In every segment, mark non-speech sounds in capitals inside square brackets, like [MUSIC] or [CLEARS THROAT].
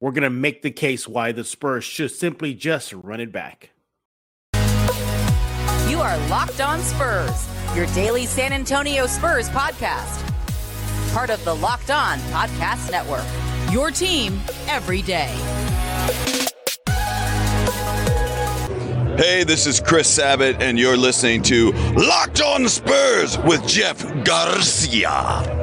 we're going to make the case why the Spurs should simply just run it back. You are Locked On Spurs, your daily San Antonio Spurs podcast. Part of the Locked On Podcast Network. Your team every day. Hey, this is Chris Sabat, and you're listening to Locked On Spurs with Jeff Garcia.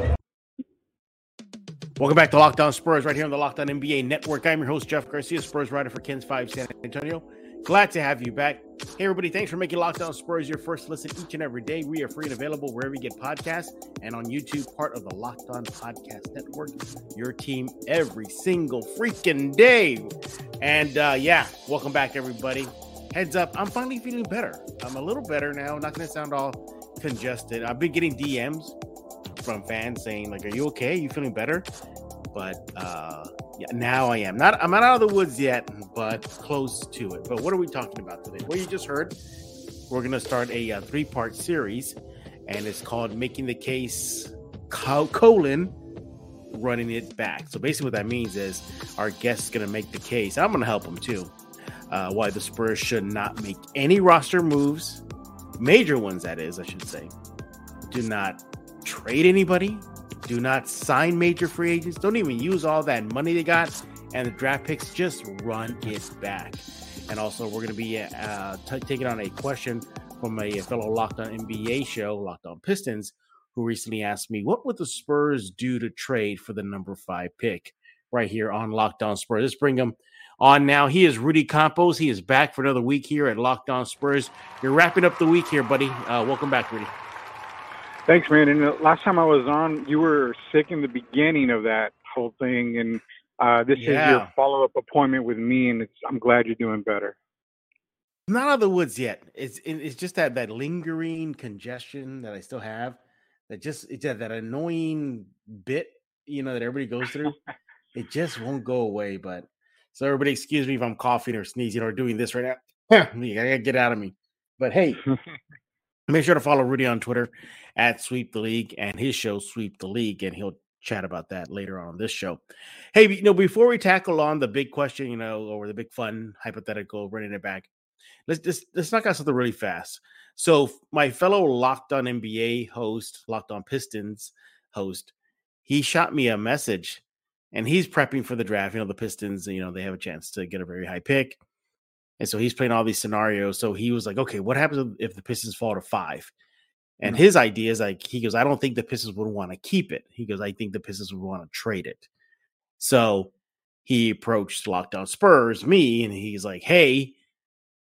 Welcome back to Locked On Spurs, right here on the Locked On NBA Network. I'm your host, Jeff Garcia, Spurs writer for KENS 5 San Antonio. Glad to have you back. Hey, everybody, thanks for making Locked On Spurs your first listen each and every day. We are free and available wherever you get podcasts and on YouTube, part of the Locked On Podcast Network. Your team every single freaking day. And uh, yeah, welcome back, everybody. Heads up, I'm finally feeling better. I'm a little better now. Not going to sound all congested. I've been getting DMs from fans saying like, "Are you okay? You feeling better?" But uh, yeah, now I am. Not I'm not out of the woods yet, but close to it. But what are we talking about today? Well, you just heard we're gonna start a, uh, three part series, and it's called "Making the Case." colon running it back. So basically, what that means is our guest is going to make the case. I'm to help him too. Uh, why the Spurs should not make any roster moves, major ones, that is, I should say. Do not trade anybody. Do not sign major free agents. Don't even use all that money they got and the draft picks. Just run it back. And also, we're going to be uh, t- taking on a question from a fellow Locked On NBA show, Locked On Pistons, who recently asked me, "What would the Spurs do to trade for the number five pick?" Right here on Locked On Spurs. Let's bring him on now. He is Rudy Campos. He is back for another week here at Locked On Spurs. You're wrapping up the week here, buddy. Uh, welcome back, Rudy. Thanks, man. And last time I was on, you were sick in the beginning of that whole thing, and uh, this yeah. is your follow-up appointment with me, and I'm glad you're doing better. Not out of the woods yet. It's it's just that that lingering congestion that I still have. That just it's that, that annoying bit, you know, that everybody goes through. [LAUGHS] it just won't go away. But so everybody, excuse me if I'm coughing or sneezing or doing this right now. [CLEARS THROAT] you gotta get out of me. But hey, Make sure to follow Rudy on Twitter at Sweep the League and his show Sweep the League, and he'll chat about that later on this show. Hey, you know, before we tackle on the big question, you know, or the big fun hypothetical, running it back, let's just let's knock out something really fast. So, my fellow Locked On NBA host, Locked On Pistons host, he shot me a message, and he's prepping for the draft. You know, the Pistons, you know, they have a chance to get a very high pick. And so he's playing all these scenarios. So he was like, okay, what happens if the Pistons fall to five? And mm-hmm. his idea is like, he goes, I don't think the Pistons would want to keep it. He goes, I think the Pistons would want to trade it. So he approached Locked On Spurs, me, and he's like, hey,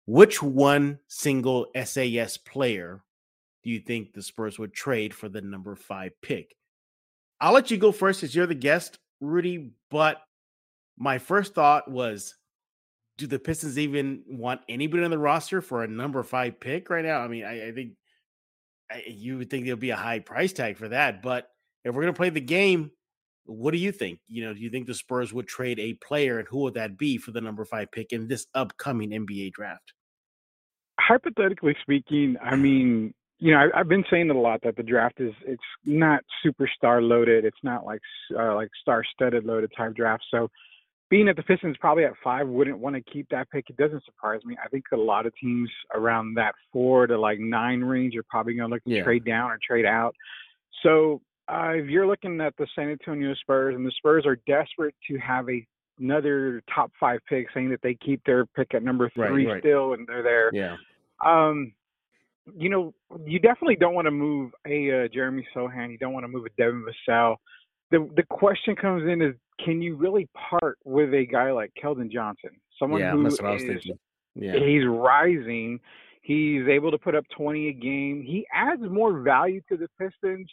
which one single SAS player do you think the Spurs would trade for the number five pick? I'll let you go first as you're the guest, Rudy. But my first thought was do the Pistons even want anybody on the roster for a number five pick right now? I mean, I, I think I, you would think there'll be a high price tag for that. But if we're going to play the game, what do you think? You know, do you think the Spurs would trade a player, and who would that be for the number five pick in this upcoming NBA draft? Hypothetically speaking, I mean, you know, I, have been saying it a lot that the draft is it's not superstar loaded. It's not like uh, like star studded loaded type draft. So being at the Pistons probably at five wouldn't want to keep that pick. It doesn't surprise me. I think a lot of teams around that four to like nine range are probably going to look to yeah. trade down or trade out. So uh, if you're looking at the San Antonio Spurs and the Spurs are desperate to have a another top five pick, saying that they keep their pick at number three right, right. still and they're there. Yeah. Um, you know, you definitely don't want to move a uh, Jeremy Sochan. You don't want to move a Devin Vassell the the question comes in is can you really part with a guy like Keldon Johnson? Someone yeah, who that's what I was thinking. Yeah. he's rising. He's able to put up 20 a game. He adds more value to the Pistons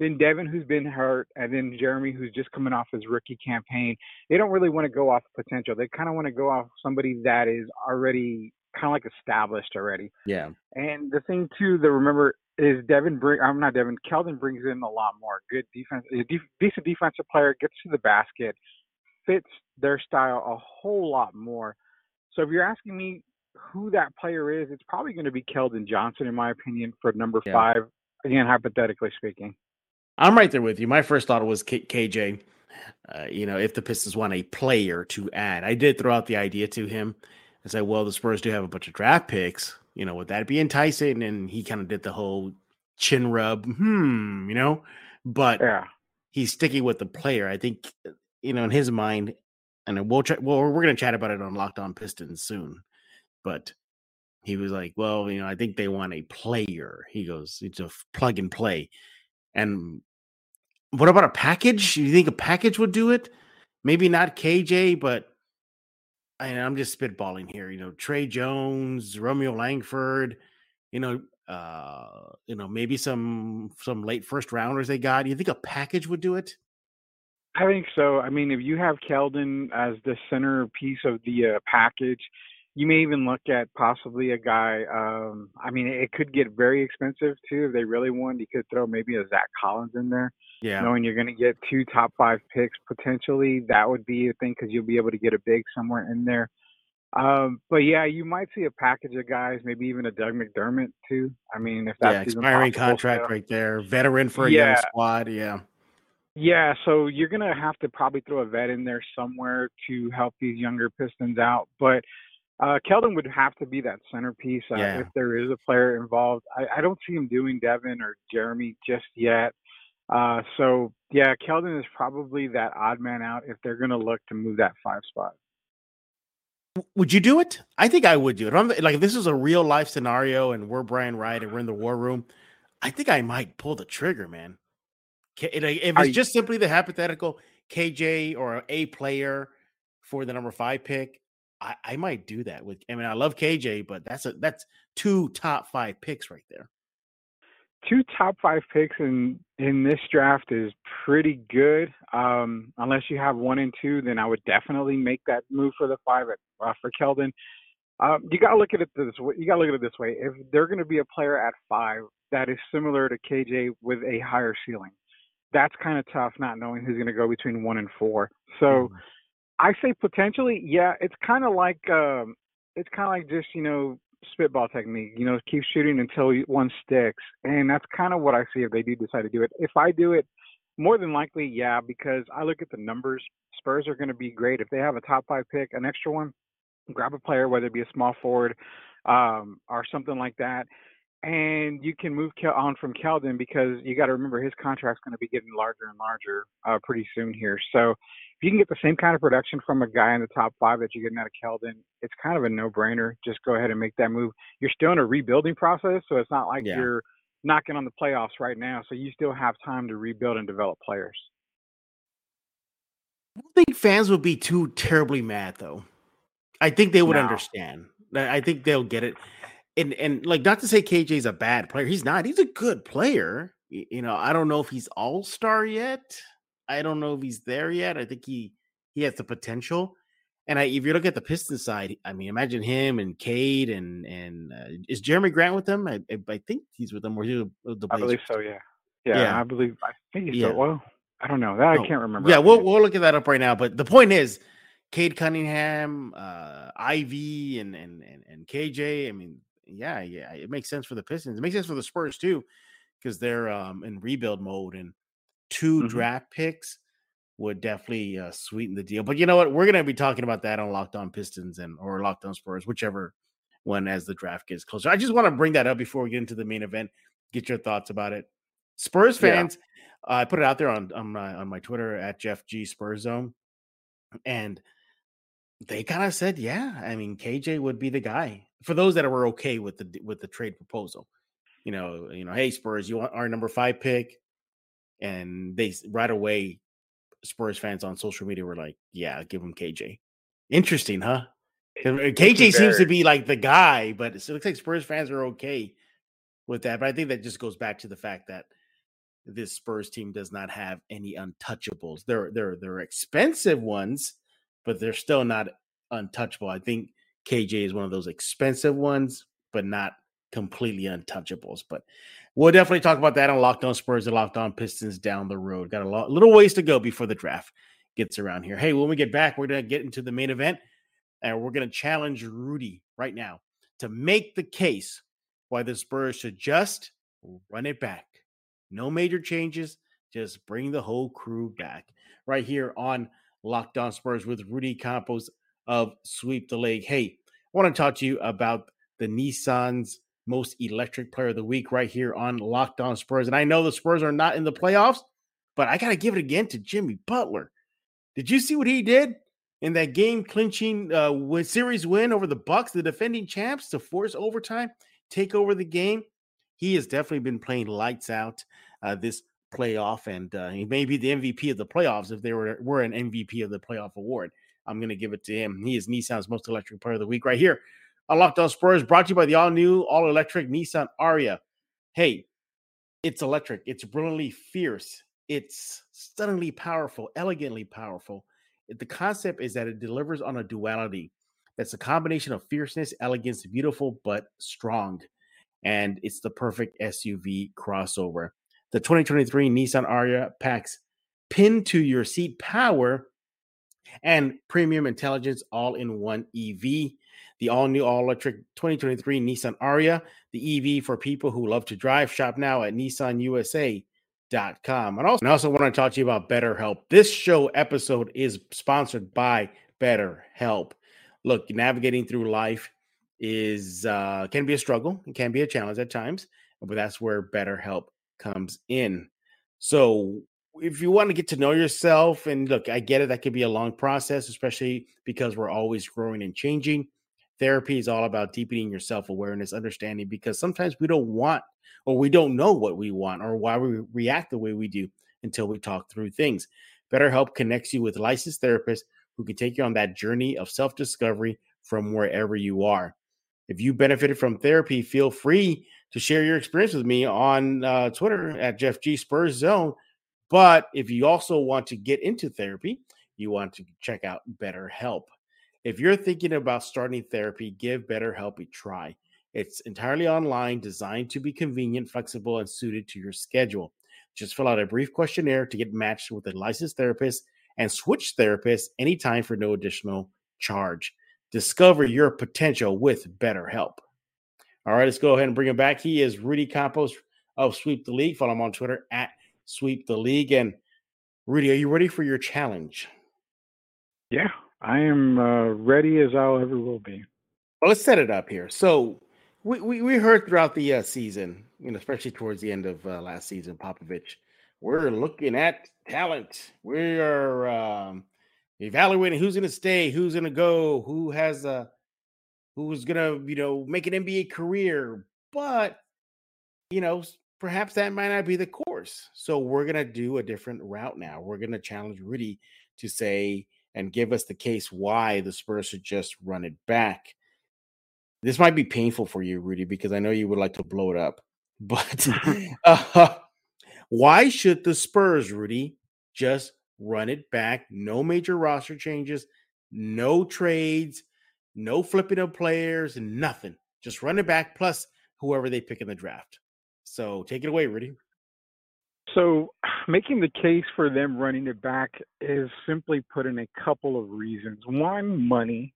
than Devin, who's been hurt, and then Jeremy, who's just coming off his rookie campaign. They don't really want to go off potential. They kind of want to go off somebody that is already kind of like established already. Yeah. And the thing too, to remember is Devin bring I'm not Devin, Keldon brings in a lot more. Good defense, a decent defensive player, gets to the basket, fits their style a whole lot more. So if you're asking me who that player is, it's probably going to be Keldon Johnson, in my opinion, for number yeah. five. Again, hypothetically speaking. I'm right there with you. My first thought was K- KJ. uh, you know, if the Pistons want a player to add. I did throw out the idea to him and say, well, the Spurs do have a bunch of draft picks. You know, would that be enticing? And he kind of did the whole chin rub, hmm, you know, but Yeah. he's sticking with the player. I think, uh, you know, in his mind, and we'll try, well, we're going to chat about it on Locked On Pistons soon, but he was like, well, you know, I think they want a player. He goes, it's a plug and play. And what about a package? You think a package would do it? Maybe not KJ, but I, I'm just spitballing here. You know, Tre Jones, Romeo Langford, you know, uh, you know, maybe some some late first rounders they got. You think a package would do it? I think so. I mean, if you have Keldon as the centerpiece of the uh, package, you may even look at possibly a guy. Um, I mean, it could get very expensive too if they really want. You could throw maybe a Zach Collins in there, Yeah. knowing you're going to get two top five picks potentially. That would be a thing because you'll be able to get a big somewhere in there. Um, but yeah, you might see a package of guys, maybe even a Doug McDermott too. I mean, if that's yeah, expiring possible contract right there. Veteran for a young squad. Yeah. Yeah, so you're gonna have to probably throw a vet in there somewhere to help these younger Pistons out. But uh, Keldon would have to be that centerpiece uh, Yeah. if there is a player involved. I, I don't see him doing Devin or Jeremy just yet. Uh, so yeah, Keldon is probably that odd man out if they're gonna look to move that five spot. Would you do it? I think I would do it. I'm like, if this is a real life scenario and we're Brian Wright and we're in the war room, I think I might pull the trigger, man. If it's just simply the hypothetical KJ or a player for the number five pick, I, I might do that with. I mean, I love KJ, but that's a that's two top five picks right there. Two top five picks in in this draft is pretty good. Um, unless you have one and two, then I would definitely make that move for the five at, uh, for Keldon. Um, you got to look at it this way. You got to look at it this way. If they're going to be a player at five that is similar to KJ with a higher ceiling, that's kind of tough. Not knowing who's going to go between one and four. So. Mhm. I say potentially, yeah. It's kind of like um, it's kind of like just you know spitball technique. You know, keep shooting until one sticks, and that's kind of what I see if they do decide to do it. If I do it, more than likely, yeah, because I look at the numbers. Spurs are going to be great if they have a top five pick, an extra one. Grab a player, whether it be a small forward um, or something like that, and you can move Kel- on from Keldon because you got to remember his contract's going to be getting larger and larger uh, pretty soon here. So if you can get the same kind of production from a guy in the top five that you're getting out of Keldon, it's kind of a no-brainer. Just go ahead and make that move. You're still in a rebuilding process, so it's not like Yeah. you're knocking on the playoffs right now. So you still have time to rebuild and develop players. I don't think fans would be too terribly mad though. I think they would No. understand. I I think they'll get it. And and like not to say KJ's a bad player. He's not. He's a good player. You know, I don't know if he's all-star yet. I don't know if he's there yet. I think he he has the potential. And I, if you look at the Pistons side, I mean, imagine him and Cade and and uh, is Jerami Grant with them? I, I think he's with them. Or he's with the I believe so. Yeah. Yeah. Yeah. I believe. I think he's Yeah. Well, I don't know. That. I can't remember. Yeah, we'll we'll look at that up right now. But the point is, Cade Cunningham, uh, Ivey, and and and and KJ. I mean, yeah, yeah, it makes sense for the Pistons. It makes sense for the Spurs too, because they're um in rebuild mode, and 2 Mhm. draft picks would definitely uh, sweeten the deal. But you know what? We're gonna be talking about that on Locked On Pistons and or Locked On Spurs, whichever one as the draft gets closer. I just want to bring that up before we get into the main event. Get your thoughts about it. Spurs Yeah. fans, uh, I put it out there on on my on my Twitter at Jeff G Spurs Zone, and they kind of said, yeah, I mean KJ would be the guy for those that were okay with the with the trade proposal. You know, you know, hey Spurs, you want our number five pick, and they right away, Spurs fans on social media were like, yeah, give him KJ. Interesting, huh? uh, KJ seems to be like the guy, but it looks like Spurs fans are okay with that. But I think that just goes back to the fact that this Spurs team does not have any untouchables. They're they're they're expensive ones, but they're still not untouchable. I think KJ is one of those expensive ones, but not completely untouchables. But we'll definitely talk about that on Locked On Spurs and Locked On Pistons down the road. Got a lot, little ways to go before the draft gets around here. Hey, when we get back, we're gonna get into the main event, and we're gonna challenge Rudy right now to make the case why the Spurs should just run it back. No major changes, just bring the whole crew back. right here on Locked On Spurs with Rudy Campos of Sweep the League. Hey, I want to talk to you about the Nissan's most electric player of the week right here on Locked On Spurs. And I know the Spurs are not in the playoffs, but I got to give it again to Jimmy Butler. Did you see what he did in that game clinching uh, series win over the Bucks, the defending champs, to force overtime, take over the game? He has definitely been playing lights out uh, this playoff, and uh, he may be the MVP of the playoffs if there were, were an MVP of the playoff award. I'm going to give it to him. He is Nissan's most electric player of the week right here. On Spurs brought to you by the all new, all electric Nissan Ariya. Hey, it's electric, it's brilliantly fierce, it's stunningly powerful, elegantly powerful. The concept is that it delivers on a duality that's a combination of fierceness, elegance, beautiful, but strong. And it's the perfect SUV crossover. The 2023 Nissan Ariya packs pin to your seat power and premium intelligence all in one EV. The all new, all electric 2023 Nissan Ariya, the EV for people who love to drive. Shop now at nissanusa.com. And also, I also want to talk to you about BetterHelp. This show episode is sponsored by BetterHelp. Look, navigating through life is uh, can be a struggle, it can be a challenge at times, but that's where BetterHelp comes in. So, if you want to get to know yourself, and look, I get it, that could be a long process, especially because we're always growing and changing. Therapy is all about deepening your self awareness, understanding, because sometimes we don't want or we don't know what we want or why we react the way we do until we talk through things. BetterHelp connects you with licensed therapists who can take you on that journey of self discovery from wherever you are. If you benefited from therapy, feel free to share your experience with me on uh, Twitter at Jeff G Spurs Zone. But if you also want to get into therapy, you want to check out BetterHelp. If you're thinking about starting therapy, give BetterHelp a try. It's entirely online, designed to be convenient, flexible, and suited to your schedule. Just fill out a brief questionnaire to get matched with a licensed therapist and switch therapists anytime for no additional charge. Discover your potential with BetterHelp. All right, let's go ahead and bring him back. He is Rudy Campos of Sweep the League. Follow him on Twitter at Sweep the League. And Rudy, are you ready for your challenge? Yeah, I am uh, ready as I'll ever will be. Well, let's set it up here. So we we, we heard throughout the uh, season, you know, especially towards the end of uh, last season, Popovich, we're looking at talent. We are um, evaluating who's going to stay, who's going to go, who has a who's gonna, you know, make an NBA career. But, you know, perhaps that might not be the course. So we're gonna do a different route now. We're gonna challenge Rudy to say and give us the case why the Spurs should just run it back. This might be painful for you, Rudy, because I know you would like to blow it up. [LAUGHS] But [LAUGHS] uh, why should the Spurs, Rudy, just run it back? No major roster changes, no trades, no flipping of players, nothing. Just run it back plus whoever they pick in the draft. So take it away, Rudy. So [SIGHS] making the case for them running it back is simply put in a couple of reasons. One, money.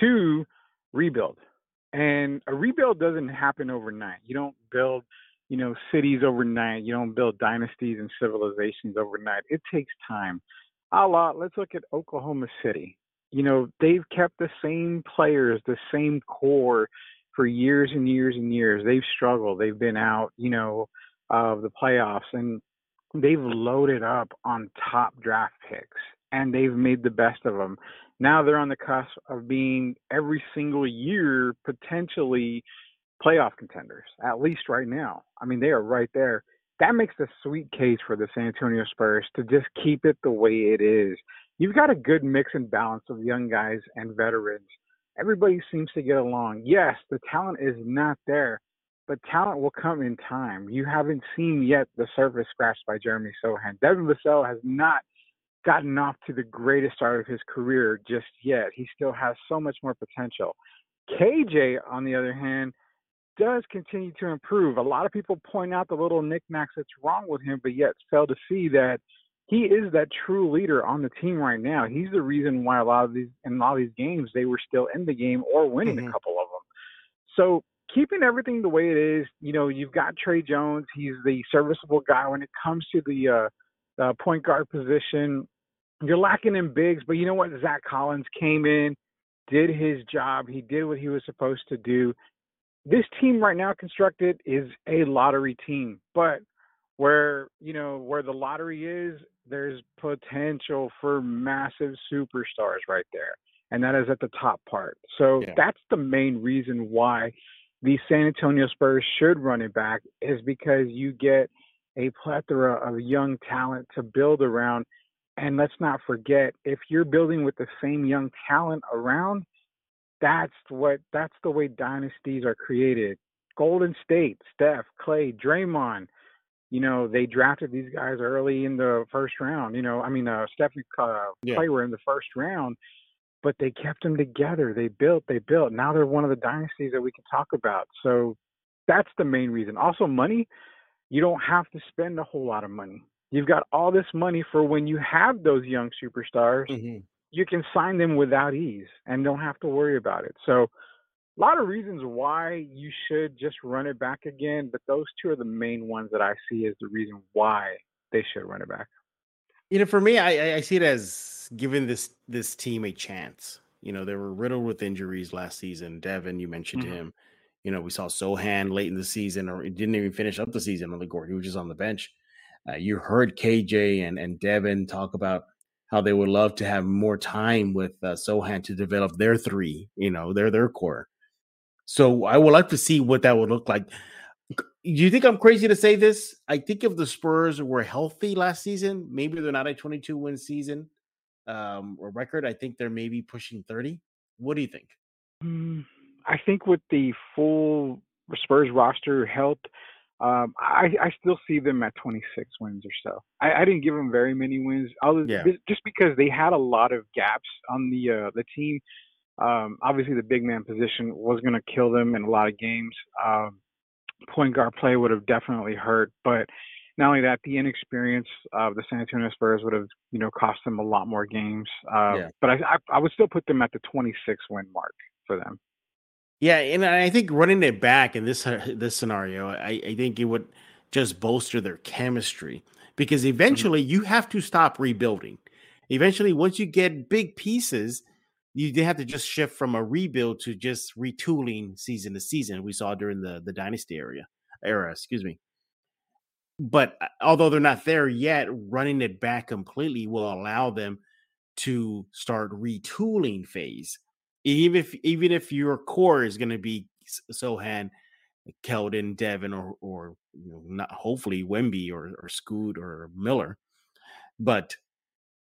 Two, rebuild. And a rebuild doesn't happen overnight. You don't build, you know, cities overnight. You don't build dynasties and civilizations overnight. It takes time. A lot. Let's look at Oklahoma City you know, they've kept the same players, the same core for years and years and years. They've struggled. They've been out, you know, of the playoffs and they've loaded up on top draft picks and they've made the best of them. Now they're on the cusp of being every single year potentially playoff contenders, at least right now. I mean, they are right there. That makes a sweet case for the San Antonio Spurs to just keep it the way it is you've got a good mix and balance of young guys and veterans. Everybody seems to get along. Yes, the talent is not there, but talent will come in time. You haven't seen yet the surface scratched by Jeremy Sochan. Devin Vassell has not gotten off to the greatest start of his career just yet. He still has so much more potential. KJ, on the other hand, does continue to improve. A lot of people point out the little knickknacks that's wrong with him, but yet fail to see that he is that true leader on the team right now. He's the reason why a lot of these in a lot of these games they were still in the game or winning mm-hmm. a couple of them. So keeping everything the way it is, you know, you've got Tre Jones. He's the serviceable guy when it comes to the uh, uh, point guard position. you're lacking in bigs, but you know what? Zach Collins came in, did his job. He did what he was supposed to do. This team right now constructed is a lottery team, but where you know where the lottery is, there's potential for massive superstars right there, and that is at the top part. So yeah. that's the main reason why the San Antonio Spurs should run it back is because you get a plethora of young talent to build around and let's not forget, if you're building with the same young talent around, that's what that's the way dynasties are created. Golden State, Steph, Clay, Draymond, you know, they drafted these guys early in the first round. You know, I mean, uh, Steph and uh, yeah. In the first round, but they kept them together. They built, they built. Now they're one of the dynasties that we can talk about. So that's the main reason. Also, money. You don't have to spend a whole lot of money. You've got all this money for when you have those young superstars, mm-hmm. you can sign them without ease and don't have to worry about it. So, a lot of reasons why you should just run it back again, but those two are the main ones that I see as the reason why they should run it back. You know, for me, I, I see it as giving this this team a chance. You know, they were riddled with injuries last season. Devin, you mentioned mm-hmm. him. You know, we saw Sochan late in the season, or he didn't even finish up the season on the court. He was just on the bench. Uh, you heard KJ and, and Devin talk about how they would love to have more time with uh, Sochan to develop their three, you know, their their core. So I would like to see what that would look like. Do you think I'm crazy to say this? I think if the Spurs were healthy last season, maybe they're not a 22 win season um, or record. I think they're maybe pushing 30. What do you think? Mm, I think with the full Spurs roster health, um, I, I still see them at 26 wins or so. I, I didn't give them very many wins, yeah. just because they had a lot of gaps on the uh, the team. Um, obviously, the big man position was going to kill them in a lot of games. Um, point guard play would have definitely hurt, but not only that, the inexperience of the San Antonio Spurs would have, you know, cost them a lot more games. Uh, yeah. But I, I, I would still put them at the 26 win mark for them. Yeah, and I think running it back in this this scenario, I, I think it would just bolster their chemistry because mm-hmm. eventually mm-hmm. you have to stop rebuilding. Eventually, once you get big pieces, you have to just shift from a rebuild to just retooling season to season. We saw during the the dynasty area era, excuse me. But uh, although they're not there yet, running it back completely will allow them to start retooling phase even if even if your core is going to be Sochan, Keldon, Devin, or or you know, not hopefully Wemby or or Scoot or Miller, but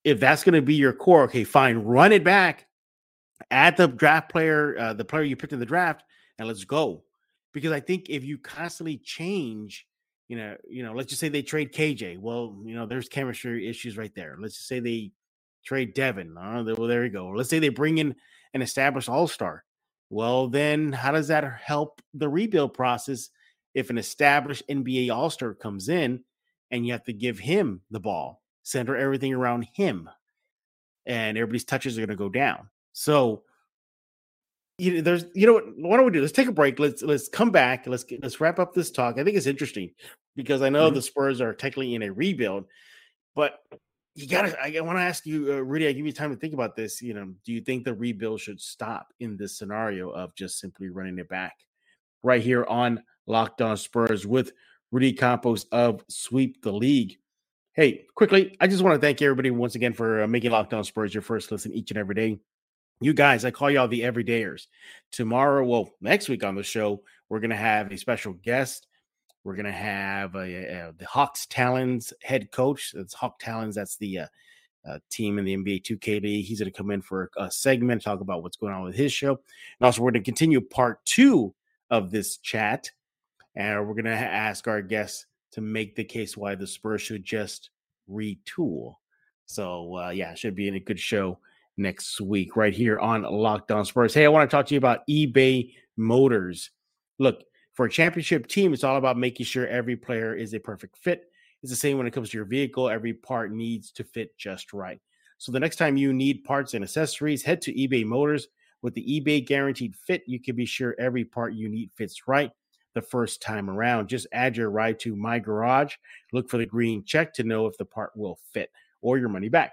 if that's going to be your core, okay, fine, run it back, add the draft player, uh, the player you picked in the draft, and let's go. Because I think if you constantly change, you know, you know, let's just say they trade KJ. Well, you know, there's chemistry issues right there. Let's just say they trade Devin. Oh, well, there you go. Let's say they bring in an established all star. Well, then how does that help the rebuild process if an established NBA all star comes in and you have to give him the ball, center everything around him, and everybody's touches are going to go down? So, you know, there's, you know what? Why don't we do? Let's take a break. Let's let's come back. Let's get, let's wrap up this talk. I think it's interesting because I know mm-hmm. the Spurs are technically in a rebuild, but you gotta i want to ask you uh, rudy i give you time to think about this you know do you think the rebuild should stop in this scenario of just simply running it back right here on locked on spurs with rudy campos of sweep the league hey quickly i just want to thank everybody once again for uh, making locked on spurs your first listen each and every day you guys i call y'all the everydayers tomorrow well next week on the show we're gonna have a special guest we're gonna have a, a, the Hawks Talons head coach. That's Hawk Talons. That's the uh, uh, team in the NBA 2K He's gonna come in for a, a segment, talk about what's going on with his show, and also we're gonna continue part two of this chat, and we're gonna ask our guests to make the case why the Spurs should just retool. So uh, yeah, it should be in a good show next week right here on Locked On Spurs. Hey, I want to talk to you about eBay Motors. Look, for a championship team, it's all about making sure every player is a perfect fit. It's the same when it comes to your vehicle. Every part needs to fit just right. So the next time you need parts and accessories, head to eBay Motors. With the eBay guaranteed fit, you can be sure every part you need fits right the first time around. Just add your ride to My Garage. Look for the green check to know if the part will fit or your money back.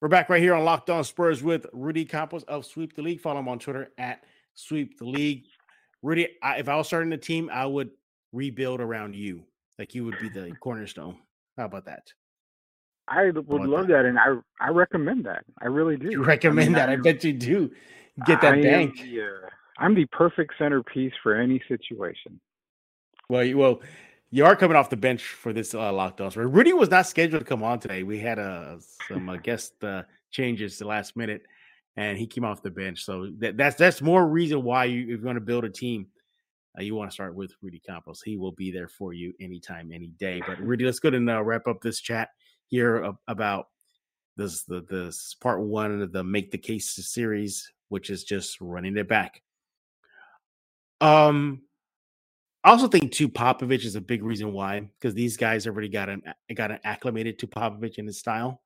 We're back right here on Locked On Spurs with Rudy Campos of Sweep the League. Follow him on Twitter at Sweep the League. Rudy, I, if I was starting a team, I would rebuild around you. Like you would be the cornerstone. How about that? I would love that? that? and I I recommend that. I really do. You recommend I mean, that? I, I bet you do. Get that I bank. Yeah, uh, I'm the perfect centerpiece for any situation. Well, you, well, you are coming off the bench for this uh, Locked On. Rudy was not scheduled to come on today. We had uh, some uh, guest uh, changes the last minute, and he came off the bench. So that, that's that's more reason why you, if you want to build a team, uh, you want to start with Rudy Campos. He will be there for you anytime, any day. But Rudy, let's go and uh, wrap up this chat here about this the this part one of the Make the Case series, which is just running it back. Um, I also think too Popovich is a big reason why because these guys already got an got an acclimated to Popovich and his style.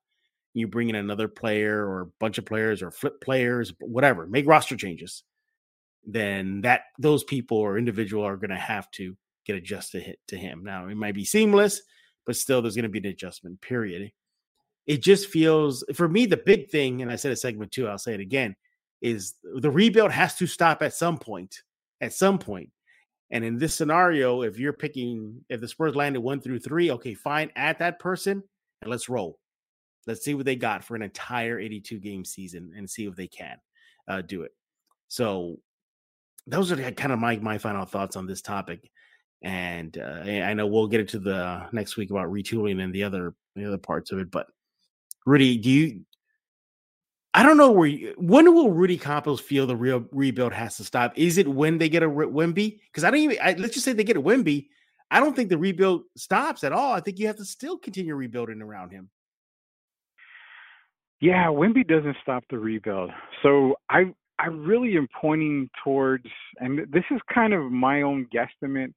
You bring in another player or a bunch of players or flip players, whatever, make roster changes. Then that those people or individual are going to have to get adjusted to him. Now it might be seamless, but still there's going to be an adjustment period. It just feels for me the big thing, and I said a segment two, I'll say it again, is the rebuild has to stop at some point. At some point and in this scenario, if you're picking, if the Spurs landed one through three, okay, fine, add that person and let's roll. Let's see what they got for an entire 82 game season and see if they can uh, do it. So those are kind of my my final thoughts on this topic. And uh, I know we'll get into the next week about retooling and the other the other parts of it. But Rudy, do you I don't know where. You, when will Rudy Campos feel the real rebuild has to stop? Is it when they get a Wemby? Because I don't even. I, let's just say they get a Wemby. I don't think the rebuild stops at all. I think you have to still continue rebuilding around him. Yeah, Wemby doesn't stop the rebuild. So I I really am pointing towards, and this is kind of my own guesstimate,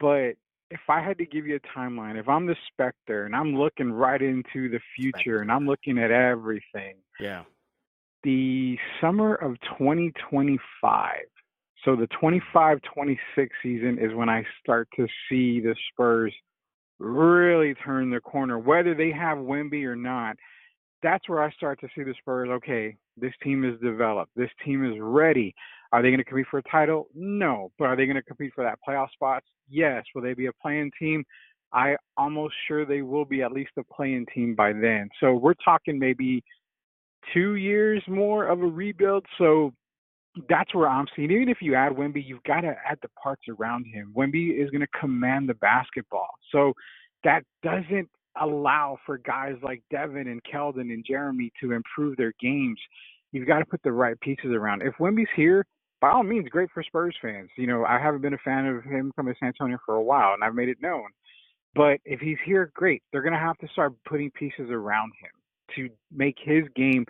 but if I had to give you a timeline, if I'm the Spectre and I'm looking right into the future and I'm looking at everything, yeah, the summer of 2025. So the 25 26 season is when I start to see the Spurs really turn the corner. Whether they have Wemby or not, that's where I start to see the Spurs. Okay, this team is developed. This team is ready. Are they going to compete for a title? No. But are they going to compete for that playoff spots? Yes. Will they be a playing team? I almost sure they will be at least a playing team by then. So we're talking maybe two years more of a rebuild. So that's where I'm seeing. Even if you add Wemby, you've got to add the parts around him. Wemby is going to command the basketball. So that doesn't allow for guys like Devin and Keldon and Jeremy to improve their games. You've got to put the right pieces around. If Wemby's here, by all means, great for Spurs fans. You know, I haven't been a fan of him coming to San Antonio for a while, and I've made it known. But if he's here, great. They're going to have to start putting pieces around him to make his game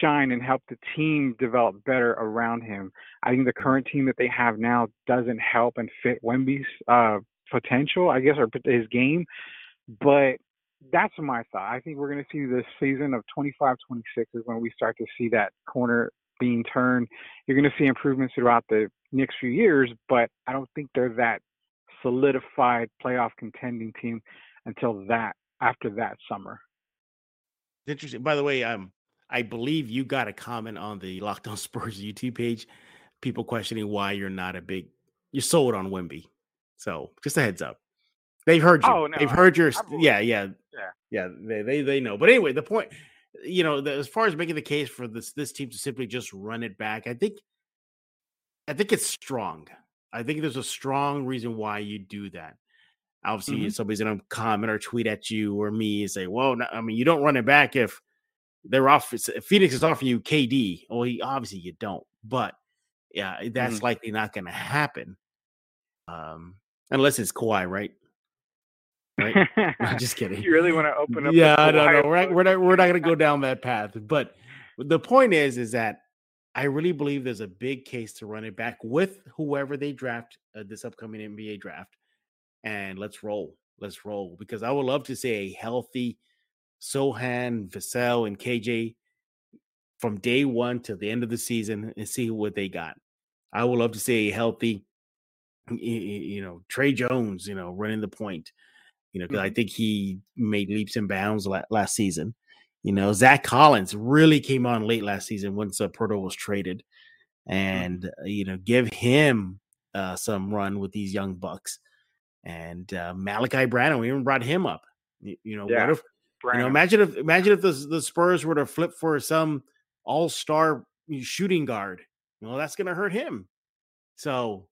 shine and help the team develop better around him. I think the current team that they have now doesn't help and fit Wemby's uh, potential, I guess, or his game. But that's my thought. I think we're going to see this season of 25 26 is when we start to see that corner being turned. You're going to see improvements throughout the next few years, but I don't think they're that solidified playoff contending team until that after that summer interesting. By the way, um, I believe you got a comment on the Locked On [LAUGHS] Spurs YouTube page. People questioning why you're not a big you're sold on Wemby. So just a heads up. They've heard you. Oh, no, They've heard your yeah, yeah, yeah, yeah. They, they they know. But anyway, the point, you know, the, as far as making the case for this this team to simply just run it back, I think, I think it's strong. I think there's a strong reason why you do that. Obviously, mm-hmm. somebody's gonna comment or tweet at you or me and say, "Well, no, I mean, you don't run it back if they're off. If Phoenix is offering you KD. Well, he, obviously you don't, but yeah, that's mm-hmm. likely not going to happen, um, unless it's Kawhi, right? Right? [LAUGHS] I'm just [LAUGHS] kidding. you really want to open up? Yeah, I don't know. We're not, we're not we're not gonna go down that path. But the point is, is that I really believe there's a big case to run it back with whoever they draft uh, this upcoming NBA draft, and let's roll. Let's roll because I would love to see a healthy Sochan, Vassell, and KJ from day one to the end of the season and see what they got. I would love to see a healthy, you know, Tre Jones, you know, running the point. You know, because I think he made leaps and bounds last season. You know, Zach Collins really came on late last season once uh, Poeltl was traded, and uh, you know, give him uh, some run with these young bucks. And uh, Malaki Branham, we even brought him up. You, you know, Yeah, what if you know? Imagine if imagine if the the Spurs were to flip for some all star shooting guard. You know, that's going to hurt him. So,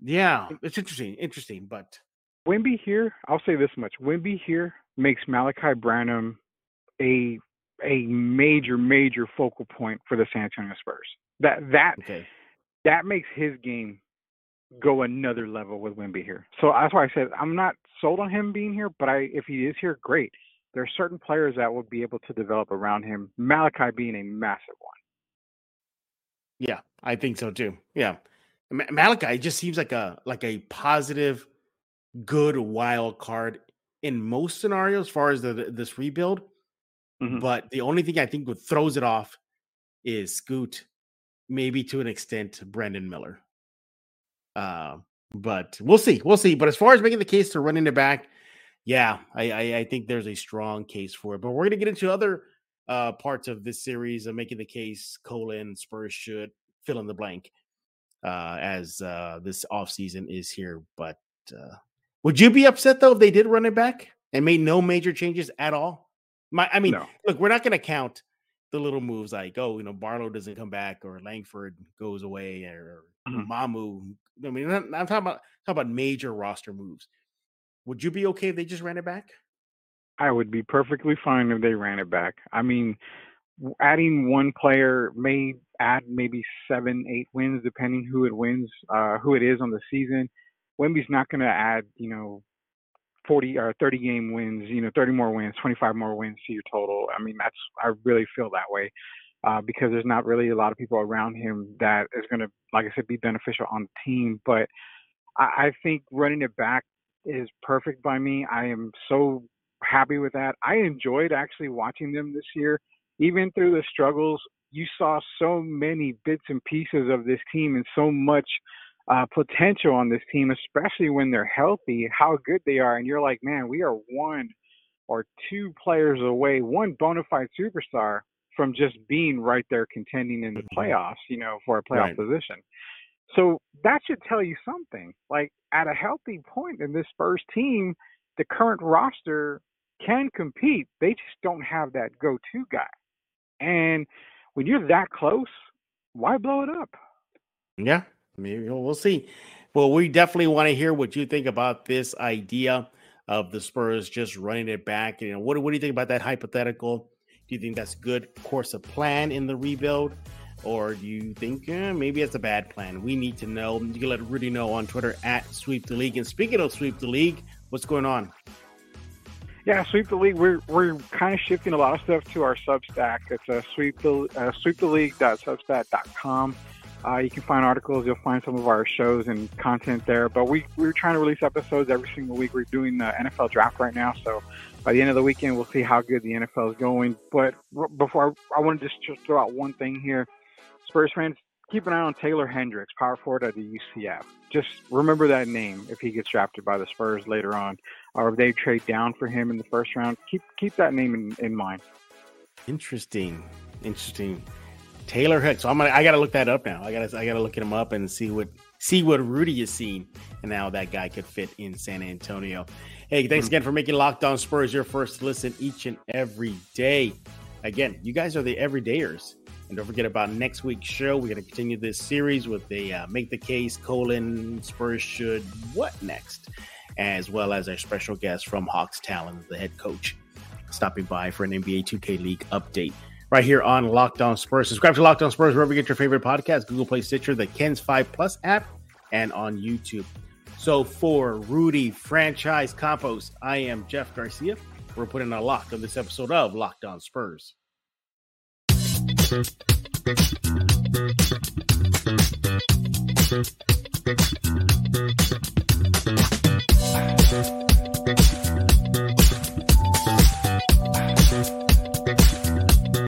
yeah, it's interesting, interesting, but Wemby here, I'll say this much: Wemby here makes Malaki Branham a a major, major focal point for the San Antonio Spurs. That that okay. that makes his game go another level with Wemby here. So that's why I said I'm not sold on him being here, but I if he is here, great. There are certain players that will be able to develop around him. Malaki being a massive one. Yeah, I think so too. Yeah, Ma- Malaki just seems like a like a positive, good wild card in most scenarios as far as the, this rebuild. Mhm. But the only thing I think would throws it off is Scoot, maybe to an extent, Brandon Miller. Uh, but we'll see, we'll see. But as far as making the case to running it back, yeah, I, I, I think there's a strong case for it. But we're gonna get into other uh, parts of this series of making the case colon Spurs should fill in the blank uh, as uh, this offseason is here. But uh, would you be upset though if they did run it back and made no major changes at all? My, I mean, No. look, we're not going to count the little moves like, oh, you know, Barlow doesn't come back or Langford goes away or, Mamu. I mean, I'm I'm talking about talking about major roster moves. Would you be okay if they just ran it back? I would be perfectly fine if they ran it back. I mean, adding one player may add maybe seven, eight wins, depending who it wins, uh, who it is on the season. Wemby's not going to add, you know, 40 or 30 game wins, you know, 30 more wins, 25 more wins to your total. I mean, that's, I really feel that way uh, because there's not really a lot of people around him that is going to, like I said, be beneficial on the team. But I, I think running it back is perfect by me. I am so happy with that. I enjoyed actually watching them this year. Even through the struggles, you saw so many bits and pieces of this team and so much uh, potential on this team, especially when they're healthy, how good they are. And you're like, man, we are one or two players away, one bona fide superstar from just being right there contending in the Mhm. playoffs, you know, for a playoff Right. position. So that should tell you something. Like at a healthy point in this Spurs team, the current roster can compete. They just don't have that go-to guy. And when you're that close, why blow it up? Yeah, maybe we'll see. Well, we definitely want to hear what you think about this idea of the Spurs just running it back. You know, what, what do you think about that hypothetical? Do you think that's good course of plan in the rebuild? Or do you think eh, maybe it's a bad plan? We need to know. You can let Rudy know on Twitter at Sweep the League. And speaking of Sweep the League, what's going on? Yeah, sweep the league. We're we're kind of shifting a lot of stuff to our Substack. It's a sweep the uh, sweeptheleague.substack.com. Uh, you can find articles. You'll find some of our shows and content there. But we we're trying to release episodes every single week. We're doing the NFL draft right now, so by the end of the weekend, we'll see how good the NFL is going. But before I, I want to just just throw out one thing here, Spurs fans, keep an eye on Taylor Hendricks, power forward at the UCF. Just remember that name if he gets drafted by the Spurs later on, or if they trade down for him in the first round. Keep keep that name in, in mind. Interesting. Interesting. Taylor Hicks. So I'm gonna I gotta look that up now. I gotta I gotta look him up and see what see what Rudy has seen and how that guy could fit in San Antonio. Hey, thanks again for making Locked On Spurs your first listen each and every day. Again, you guys are the everydayers. And don't forget about next week's show. We're going to continue this series with the uh, Make the Case, colon, Spurs should, what next? As well as our special guest from Hawks Talon, the head coach, stopping by for an NBA 2K League update right here on Locked On Spurs. Subscribe to Locked On Spurs wherever you get your favorite podcast, Google Play, Stitcher, the KENS 5 Plus app, and on YouTube. So for Rudy Franchise Campos, I am Jeff Garcia. We're putting a lock on this episode of Locked On Spurs.